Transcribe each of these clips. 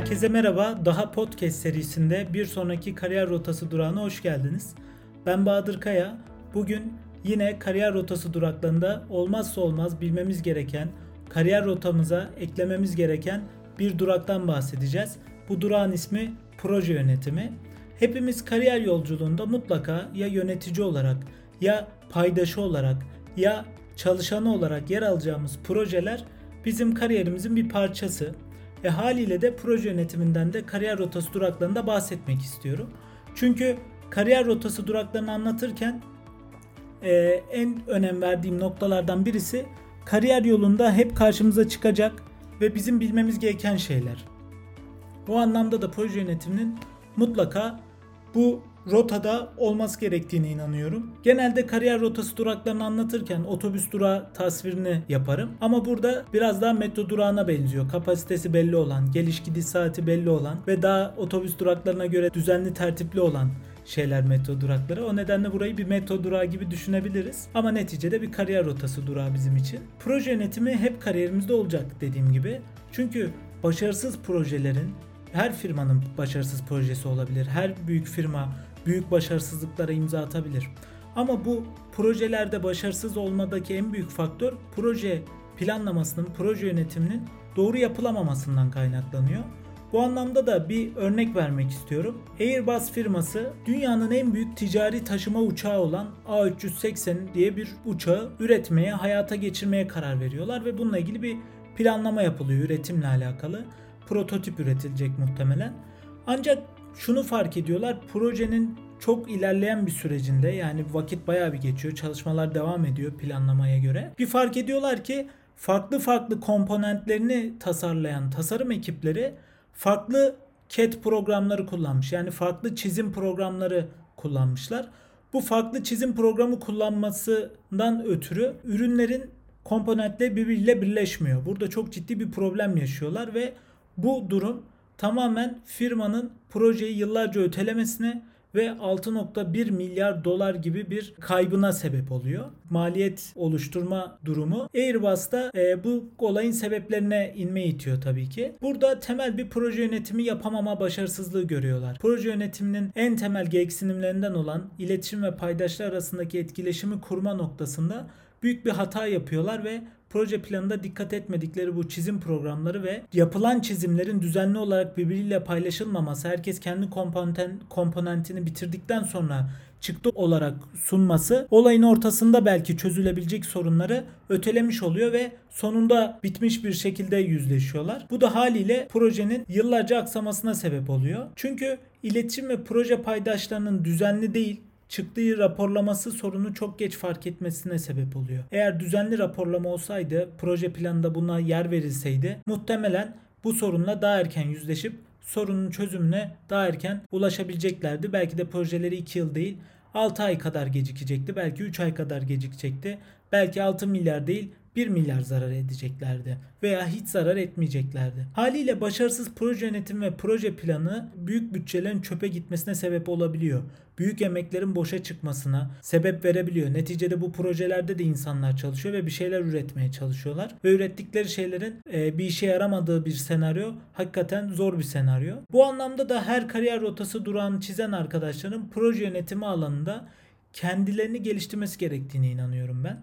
Herkese merhaba. Daha Podcast serisinde bir sonraki kariyer rotası durağına hoş geldiniz. Ben Bahadır Kaya. Bugün yine kariyer rotası duraklarında olmazsa olmaz bilmemiz gereken, kariyer rotamıza eklememiz gereken bir duraktan bahsedeceğiz. Bu durağın ismi proje yönetimi. Hepimiz kariyer yolculuğunda mutlaka ya yönetici olarak ya paydaşı olarak ya çalışanı olarak yer alacağımız projeler bizim kariyerimizin bir parçası. E haliyle de proje yönetiminden de kariyer rotası duraklarında bahsetmek istiyorum. Çünkü kariyer rotası duraklarını anlatırken e, en önem verdiğim noktalardan birisi kariyer yolunda hep karşımıza çıkacak ve bizim bilmemiz gereken şeyler. Bu anlamda da proje yönetiminin mutlaka bu rotada olması gerektiğine inanıyorum. Genelde kariyer rotası duraklarını anlatırken otobüs durağı tasvirini yaparım. Ama burada biraz daha metro durağına benziyor. Kapasitesi belli olan, geliş gidiş saati belli olan ve daha otobüs duraklarına göre düzenli tertipli olan şeyler metro durakları. O nedenle burayı bir metro durağı gibi düşünebiliriz. Ama neticede bir kariyer rotası durağı bizim için. Proje yönetimi hep kariyerimizde olacak dediğim gibi. Çünkü başarısız projelerin her firmanın başarısız projesi olabilir. Her büyük firma büyük başarısızlıklara imza atabilir. Ama bu projelerde başarısız olmadaki en büyük faktör proje planlamasının, proje yönetiminin doğru yapılamamasından kaynaklanıyor. Bu anlamda da bir örnek vermek istiyorum. Airbus firması dünyanın en büyük ticari taşıma uçağı olan A380 diye bir uçağı üretmeye, hayata geçirmeye karar veriyorlar ve bununla ilgili bir planlama yapılıyor üretimle alakalı. Prototip üretilecek muhtemelen. Ancak şunu fark ediyorlar. Projenin çok ilerleyen bir sürecinde yani vakit bayağı bir geçiyor. Çalışmalar devam ediyor planlamaya göre. Bir fark ediyorlar ki farklı farklı komponentlerini tasarlayan tasarım ekipleri farklı CAD programları kullanmış. Yani farklı çizim programları kullanmışlar. Bu farklı çizim programı kullanmasından ötürü ürünlerin komponentleri birbiriyle birleşmiyor. Burada çok ciddi bir problem yaşıyorlar ve bu durum tamamen firmanın projeyi yıllarca ötelemesine ve 6.1 milyar dolar gibi bir kaybına sebep oluyor. Maliyet oluşturma durumu Airbus'ta e, bu olayın sebeplerine inme itiyor tabii ki. Burada temel bir proje yönetimi yapamama başarısızlığı görüyorlar. Proje yönetiminin en temel gereksinimlerinden olan iletişim ve paydaşlar arasındaki etkileşimi kurma noktasında büyük bir hata yapıyorlar ve proje planında dikkat etmedikleri bu çizim programları ve yapılan çizimlerin düzenli olarak birbiriyle paylaşılmaması, herkes kendi komponent, komponentini bitirdikten sonra çıktı olarak sunması olayın ortasında belki çözülebilecek sorunları ötelemiş oluyor ve sonunda bitmiş bir şekilde yüzleşiyorlar. Bu da haliyle projenin yıllarca aksamasına sebep oluyor. Çünkü iletişim ve proje paydaşlarının düzenli değil, çıktığı raporlaması sorunu çok geç fark etmesine sebep oluyor. Eğer düzenli raporlama olsaydı, proje planında buna yer verilseydi muhtemelen bu sorunla daha erken yüzleşip sorunun çözümüne daha erken ulaşabileceklerdi. Belki de projeleri 2 yıl değil 6 ay kadar gecikecekti. Belki 3 ay kadar gecikecekti. Belki 6 milyar değil 1 milyar zarar edeceklerdi veya hiç zarar etmeyeceklerdi. Haliyle başarısız proje yönetimi ve proje planı büyük bütçelerin çöpe gitmesine sebep olabiliyor. Büyük emeklerin boşa çıkmasına sebep verebiliyor. Neticede bu projelerde de insanlar çalışıyor ve bir şeyler üretmeye çalışıyorlar. Ve ürettikleri şeylerin e, bir işe yaramadığı bir senaryo hakikaten zor bir senaryo. Bu anlamda da her kariyer rotası durağını çizen arkadaşların proje yönetimi alanında kendilerini geliştirmesi gerektiğine inanıyorum ben.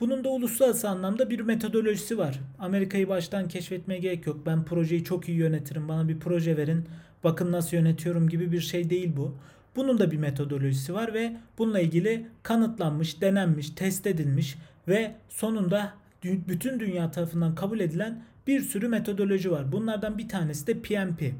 Bunun da uluslararası anlamda bir metodolojisi var. Amerika'yı baştan keşfetmeye gerek yok. Ben projeyi çok iyi yönetirim. Bana bir proje verin. Bakın nasıl yönetiyorum gibi bir şey değil bu. Bunun da bir metodolojisi var ve bununla ilgili kanıtlanmış, denenmiş, test edilmiş ve sonunda bütün dünya tarafından kabul edilen bir sürü metodoloji var. Bunlardan bir tanesi de PMP.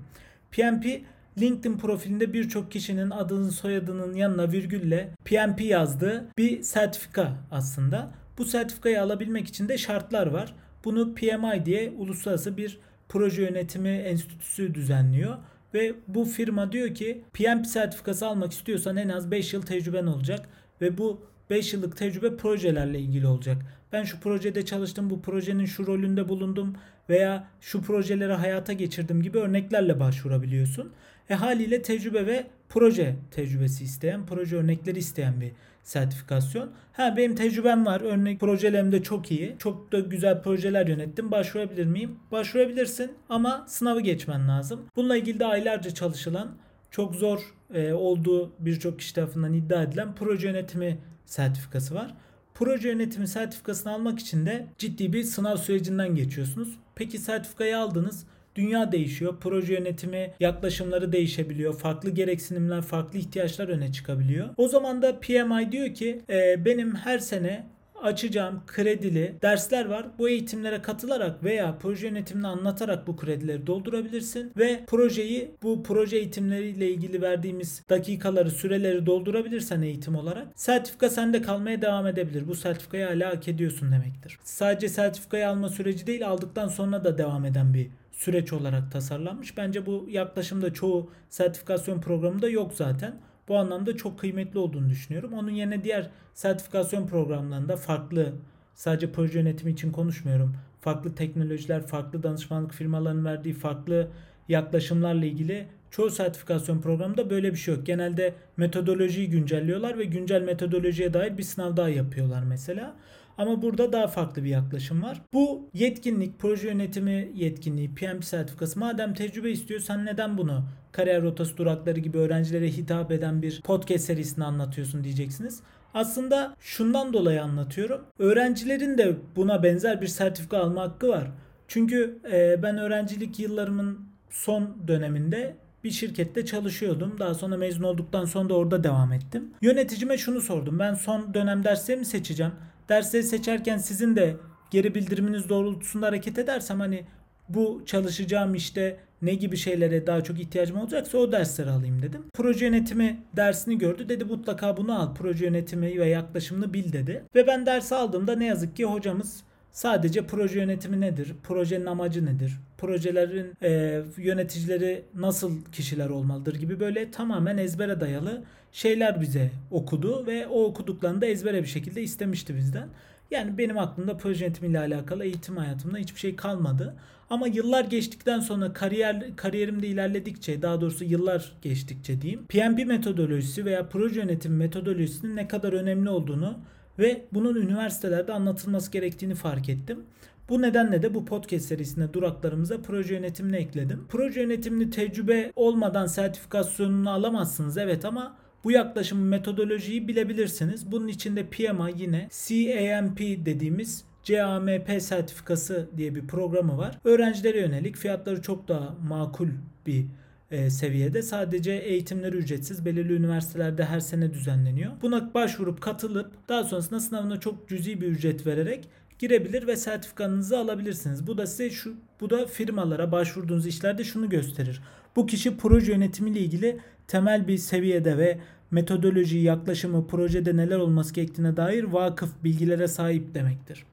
PMP LinkedIn profilinde birçok kişinin adının soyadının yanına virgülle PMP yazdığı bir sertifika aslında. Bu sertifikayı alabilmek için de şartlar var. Bunu PMI diye uluslararası bir proje yönetimi enstitüsü düzenliyor. Ve bu firma diyor ki PMP sertifikası almak istiyorsan en az 5 yıl tecrüben olacak. Ve bu 5 yıllık tecrübe projelerle ilgili olacak. Ben şu projede çalıştım, bu projenin şu rolünde bulundum veya şu projeleri hayata geçirdim gibi örneklerle başvurabiliyorsun. E haliyle tecrübe ve proje tecrübesi isteyen, proje örnekleri isteyen bir sertifikasyon. Ha benim tecrübem var. Örnek projelerim de çok iyi. Çok da güzel projeler yönettim. Başvurabilir miyim? Başvurabilirsin ama sınavı geçmen lazım. Bununla ilgili de aylarca çalışılan, çok zor e, olduğu birçok kişi tarafından iddia edilen proje yönetimi sertifikası var. Proje yönetimi sertifikasını almak için de ciddi bir sınav sürecinden geçiyorsunuz. Peki sertifikayı aldınız. Dünya değişiyor. Proje yönetimi yaklaşımları değişebiliyor. Farklı gereksinimler, farklı ihtiyaçlar öne çıkabiliyor. O zaman da PMI diyor ki e, benim her sene açacağım kredili dersler var. Bu eğitimlere katılarak veya proje yönetimini anlatarak bu kredileri doldurabilirsin ve projeyi bu proje eğitimleriyle ilgili verdiğimiz dakikaları, süreleri doldurabilirsen eğitim olarak sertifika sende kalmaya devam edebilir. Bu sertifikayı hala hak ediyorsun demektir. Sadece sertifikayı alma süreci değil aldıktan sonra da devam eden bir süreç olarak tasarlanmış. Bence bu yaklaşımda çoğu sertifikasyon programında yok zaten. Bu anlamda çok kıymetli olduğunu düşünüyorum. Onun yerine diğer sertifikasyon programlarında farklı sadece proje yönetimi için konuşmuyorum. Farklı teknolojiler, farklı danışmanlık firmalarının verdiği farklı yaklaşımlarla ilgili çoğu sertifikasyon programında böyle bir şey yok. Genelde metodolojiyi güncelliyorlar ve güncel metodolojiye dair bir sınav daha yapıyorlar mesela. Ama burada daha farklı bir yaklaşım var. Bu yetkinlik, proje yönetimi yetkinliği, PMP sertifikası madem tecrübe istiyorsan neden bunu kariyer rotası durakları gibi öğrencilere hitap eden bir podcast serisini anlatıyorsun diyeceksiniz. Aslında şundan dolayı anlatıyorum. Öğrencilerin de buna benzer bir sertifika alma hakkı var. Çünkü e, ben öğrencilik yıllarımın son döneminde bir şirkette çalışıyordum. Daha sonra mezun olduktan sonra da orada devam ettim. Yöneticime şunu sordum. Ben son dönem derslerimi seçeceğim. Dersleri seçerken sizin de geri bildiriminiz doğrultusunda hareket edersem hani bu çalışacağım işte ne gibi şeylere daha çok ihtiyacım olacaksa o dersleri alayım dedim. Proje yönetimi dersini gördü. Dedi mutlaka bunu al. Proje yönetimi ve yaklaşımını bil dedi. Ve ben ders aldığımda ne yazık ki hocamız sadece proje yönetimi nedir? Projenin amacı nedir? Projelerin e, yöneticileri nasıl kişiler olmalıdır gibi böyle tamamen ezbere dayalı şeyler bize okudu ve o okuduklarını da ezbere bir şekilde istemişti bizden. Yani benim aklımda proje yönetimiyle alakalı eğitim hayatımda hiçbir şey kalmadı. Ama yıllar geçtikten sonra kariyer kariyerimde ilerledikçe, daha doğrusu yıllar geçtikçe diyeyim, PMP metodolojisi veya proje yönetimi metodolojisinin ne kadar önemli olduğunu ve bunun üniversitelerde anlatılması gerektiğini fark ettim. Bu nedenle de bu podcast serisinde duraklarımıza proje yönetimini ekledim. Proje yönetimini tecrübe olmadan sertifikasyonunu alamazsınız evet ama bu yaklaşım metodolojiyi bilebilirsiniz. Bunun içinde PMI yine CAMP dediğimiz CAMP sertifikası diye bir programı var. Öğrencilere yönelik fiyatları çok daha makul bir e, seviyede. Sadece eğitimleri ücretsiz. Belirli üniversitelerde her sene düzenleniyor. Buna başvurup katılıp daha sonrasında sınavına çok cüzi bir ücret vererek girebilir ve sertifikanızı alabilirsiniz. Bu da size şu bu da firmalara başvurduğunuz işlerde şunu gösterir. Bu kişi proje yönetimiyle ilgili temel bir seviyede ve metodoloji, yaklaşımı, projede neler olması gerektiğine dair vakıf bilgilere sahip demektir.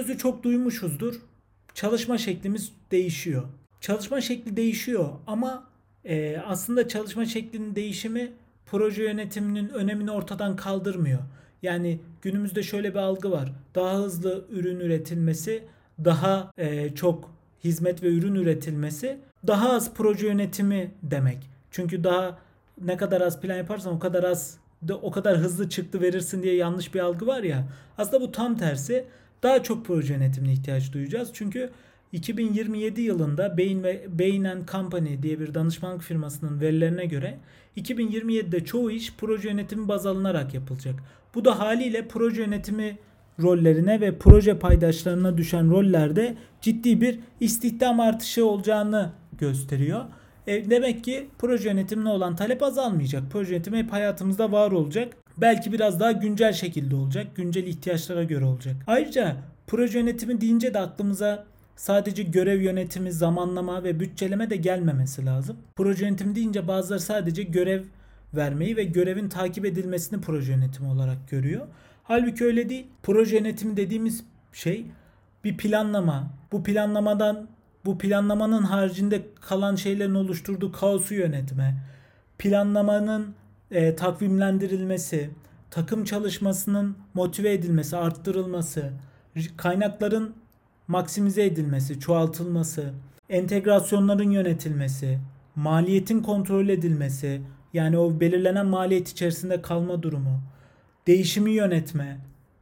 Sözü çok duymuşuzdur. Çalışma şeklimiz değişiyor. Çalışma şekli değişiyor ama e, aslında çalışma şeklinin değişimi proje yönetiminin önemini ortadan kaldırmıyor. Yani günümüzde şöyle bir algı var. Daha hızlı ürün üretilmesi, daha e, çok hizmet ve ürün üretilmesi, daha az proje yönetimi demek. Çünkü daha ne kadar az plan yaparsan o kadar az o kadar hızlı çıktı verirsin diye yanlış bir algı var ya. Aslında bu tam tersi. Daha çok proje yönetimine ihtiyaç duyacağız. Çünkü 2027 yılında Bain ve Bain Company diye bir danışmanlık firmasının verilerine göre 2027'de çoğu iş proje yönetimi baz alınarak yapılacak. Bu da haliyle proje yönetimi rollerine ve proje paydaşlarına düşen rollerde ciddi bir istihdam artışı olacağını gösteriyor. E, demek ki proje yönetimine olan talep azalmayacak. Proje yönetimi hep hayatımızda var olacak. Belki biraz daha güncel şekilde olacak. Güncel ihtiyaçlara göre olacak. Ayrıca proje yönetimi deyince de aklımıza sadece görev yönetimi, zamanlama ve bütçeleme de gelmemesi lazım. Proje yönetimi deyince bazıları sadece görev vermeyi ve görevin takip edilmesini proje yönetimi olarak görüyor. Halbuki öyle değil. Proje yönetimi dediğimiz şey bir planlama. Bu planlamadan bu planlamanın haricinde kalan şeylerin oluşturduğu kaosu yönetme. Planlamanın e, takvimlendirilmesi, takım çalışmasının motive edilmesi, arttırılması, kaynakların maksimize edilmesi, çoğaltılması, entegrasyonların yönetilmesi, maliyetin kontrol edilmesi, yani o belirlenen maliyet içerisinde kalma durumu, değişimi yönetme,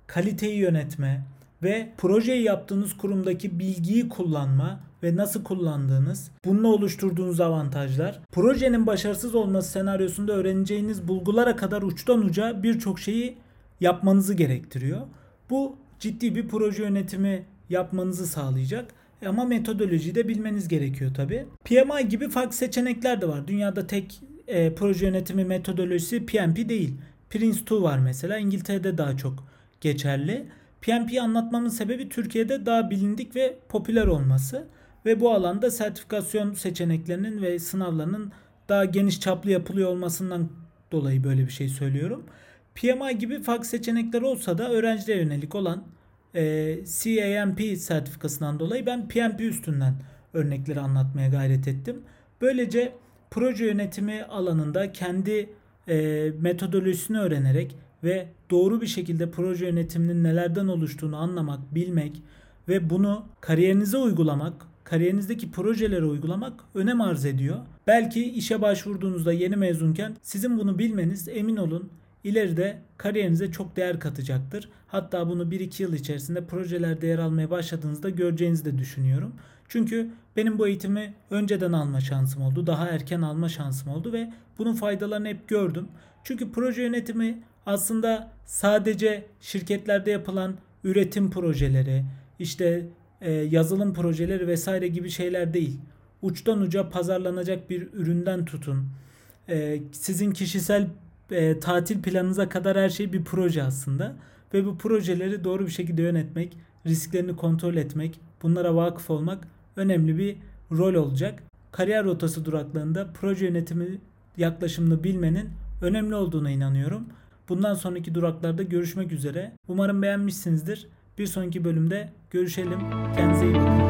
kaliteyi yönetme ve projeyi yaptığınız kurumdaki bilgiyi kullanma ve nasıl kullandığınız, bununla oluşturduğunuz avantajlar, projenin başarısız olması senaryosunda öğreneceğiniz bulgulara kadar uçtan uca birçok şeyi yapmanızı gerektiriyor. Bu ciddi bir proje yönetimi yapmanızı sağlayacak. Ama metodolojiyi de bilmeniz gerekiyor tabi. PMI gibi farklı seçenekler de var. Dünyada tek e, proje yönetimi metodolojisi PMP değil. Prince 2 var mesela. İngiltere'de daha çok geçerli. PMP anlatmamın sebebi Türkiye'de daha bilindik ve popüler olması ve bu alanda sertifikasyon seçeneklerinin ve sınavlarının daha geniş çaplı yapılıyor olmasından dolayı böyle bir şey söylüyorum. PMI gibi farklı seçenekler olsa da öğrencilere yönelik olan e, CAMP sertifikasından dolayı ben PMP üstünden örnekleri anlatmaya gayret ettim. Böylece proje yönetimi alanında kendi e, metodolojisini öğrenerek ve doğru bir şekilde proje yönetiminin nelerden oluştuğunu anlamak, bilmek ve bunu kariyerinize uygulamak, kariyerinizdeki projelere uygulamak önem arz ediyor. Belki işe başvurduğunuzda yeni mezunken sizin bunu bilmeniz emin olun ileride kariyerinize çok değer katacaktır. Hatta bunu 1-2 yıl içerisinde projelerde yer almaya başladığınızda göreceğinizi de düşünüyorum. Çünkü benim bu eğitimi önceden alma şansım oldu. Daha erken alma şansım oldu ve bunun faydalarını hep gördüm. Çünkü proje yönetimi aslında sadece şirketlerde yapılan üretim projeleri, işte e, yazılım projeleri vesaire gibi şeyler değil. Uçtan uca pazarlanacak bir üründen tutun. E, sizin kişisel e, tatil planınıza kadar her şey bir proje aslında. Ve bu projeleri doğru bir şekilde yönetmek, risklerini kontrol etmek, bunlara vakıf olmak önemli bir rol olacak. Kariyer rotası duraklarında proje yönetimi yaklaşımını bilmenin önemli olduğuna inanıyorum. Bundan sonraki duraklarda görüşmek üzere. Umarım beğenmişsinizdir. Bir sonraki bölümde görüşelim. Kendinize iyi bakın.